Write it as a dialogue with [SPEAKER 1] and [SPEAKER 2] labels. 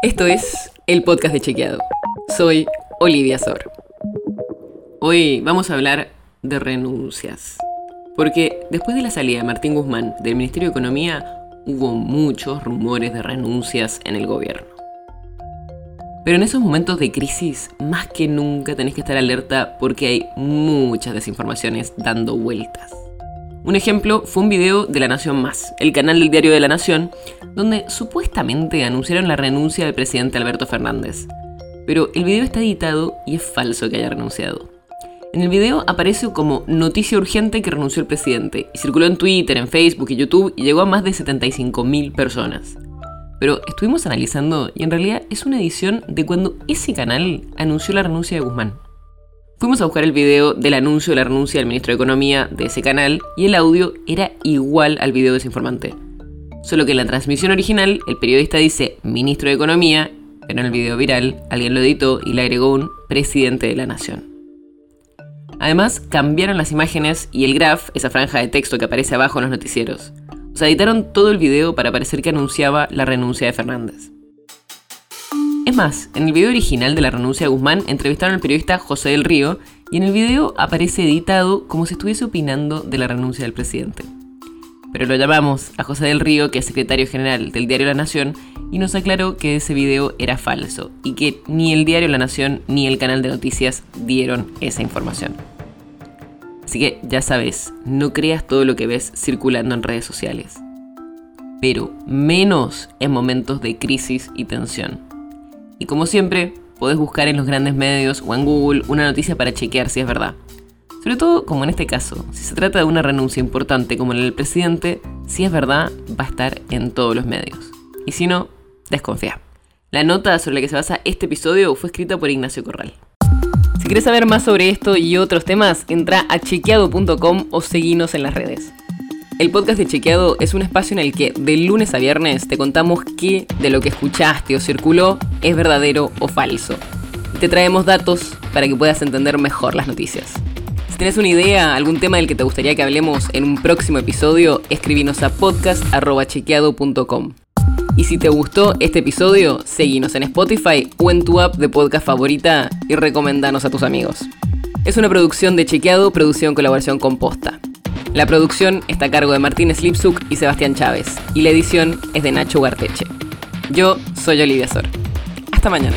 [SPEAKER 1] Esto es el podcast de Chequeado. Soy Olivia Sor. Hoy vamos a hablar de renuncias. Porque después de la salida de Martín Guzmán del Ministerio de Economía, hubo muchos rumores de renuncias en el gobierno. Pero en esos momentos de crisis, más que nunca tenés que estar alerta porque hay muchas desinformaciones dando vueltas. Un ejemplo fue un video de La Nación Más, el canal del diario de La Nación, donde supuestamente anunciaron la renuncia del presidente Alberto Fernández. Pero el video está editado y es falso que haya renunciado. En el video aparece como noticia urgente que renunció el presidente y circuló en Twitter, en Facebook y YouTube y llegó a más de 75.000 personas. Pero estuvimos analizando y en realidad es una edición de cuando ese canal anunció la renuncia de Guzmán. Fuimos a buscar el video del anuncio de la renuncia del ministro de Economía de ese canal y el audio era igual al video de ese informante. Solo que en la transmisión original el periodista dice ministro de Economía, pero en el video viral alguien lo editó y le agregó un presidente de la nación. Además, cambiaron las imágenes y el graph, esa franja de texto que aparece abajo en los noticieros. O sea, editaron todo el video para parecer que anunciaba la renuncia de Fernández. Es más, en el video original de la renuncia de Guzmán entrevistaron al periodista José del Río y en el video aparece editado como si estuviese opinando de la renuncia del presidente. Pero lo llamamos a José del Río, que es secretario general del diario La Nación, y nos aclaró que ese video era falso y que ni el diario La Nación ni el canal de noticias dieron esa información. Así que ya sabes, no creas todo lo que ves circulando en redes sociales. Pero menos en momentos de crisis y tensión. Y como siempre, podés buscar en los grandes medios o en Google una noticia para chequear si es verdad. Sobre todo como en este caso, si se trata de una renuncia importante como la del presidente, si es verdad, va a estar en todos los medios. Y si no, desconfía. La nota sobre la que se basa este episodio fue escrita por Ignacio Corral. Si quieres saber más sobre esto y otros temas, entra a chequeado.com o seguinos en las redes. El podcast de Chequeado es un espacio en el que de lunes a viernes te contamos qué de lo que escuchaste o circuló es verdadero o falso. Te traemos datos para que puedas entender mejor las noticias. Si tienes una idea, algún tema del que te gustaría que hablemos en un próximo episodio, escribinos a podcast.chequeado.com. Y si te gustó este episodio, seguinos en Spotify o en tu app de podcast favorita y recomendanos a tus amigos. Es una producción de Chequeado, producción colaboración con Posta. La producción está a cargo de Martín Slipsuk y Sebastián Chávez, y la edición es de Nacho Garteche. Yo soy Olivia Sor. Hasta mañana.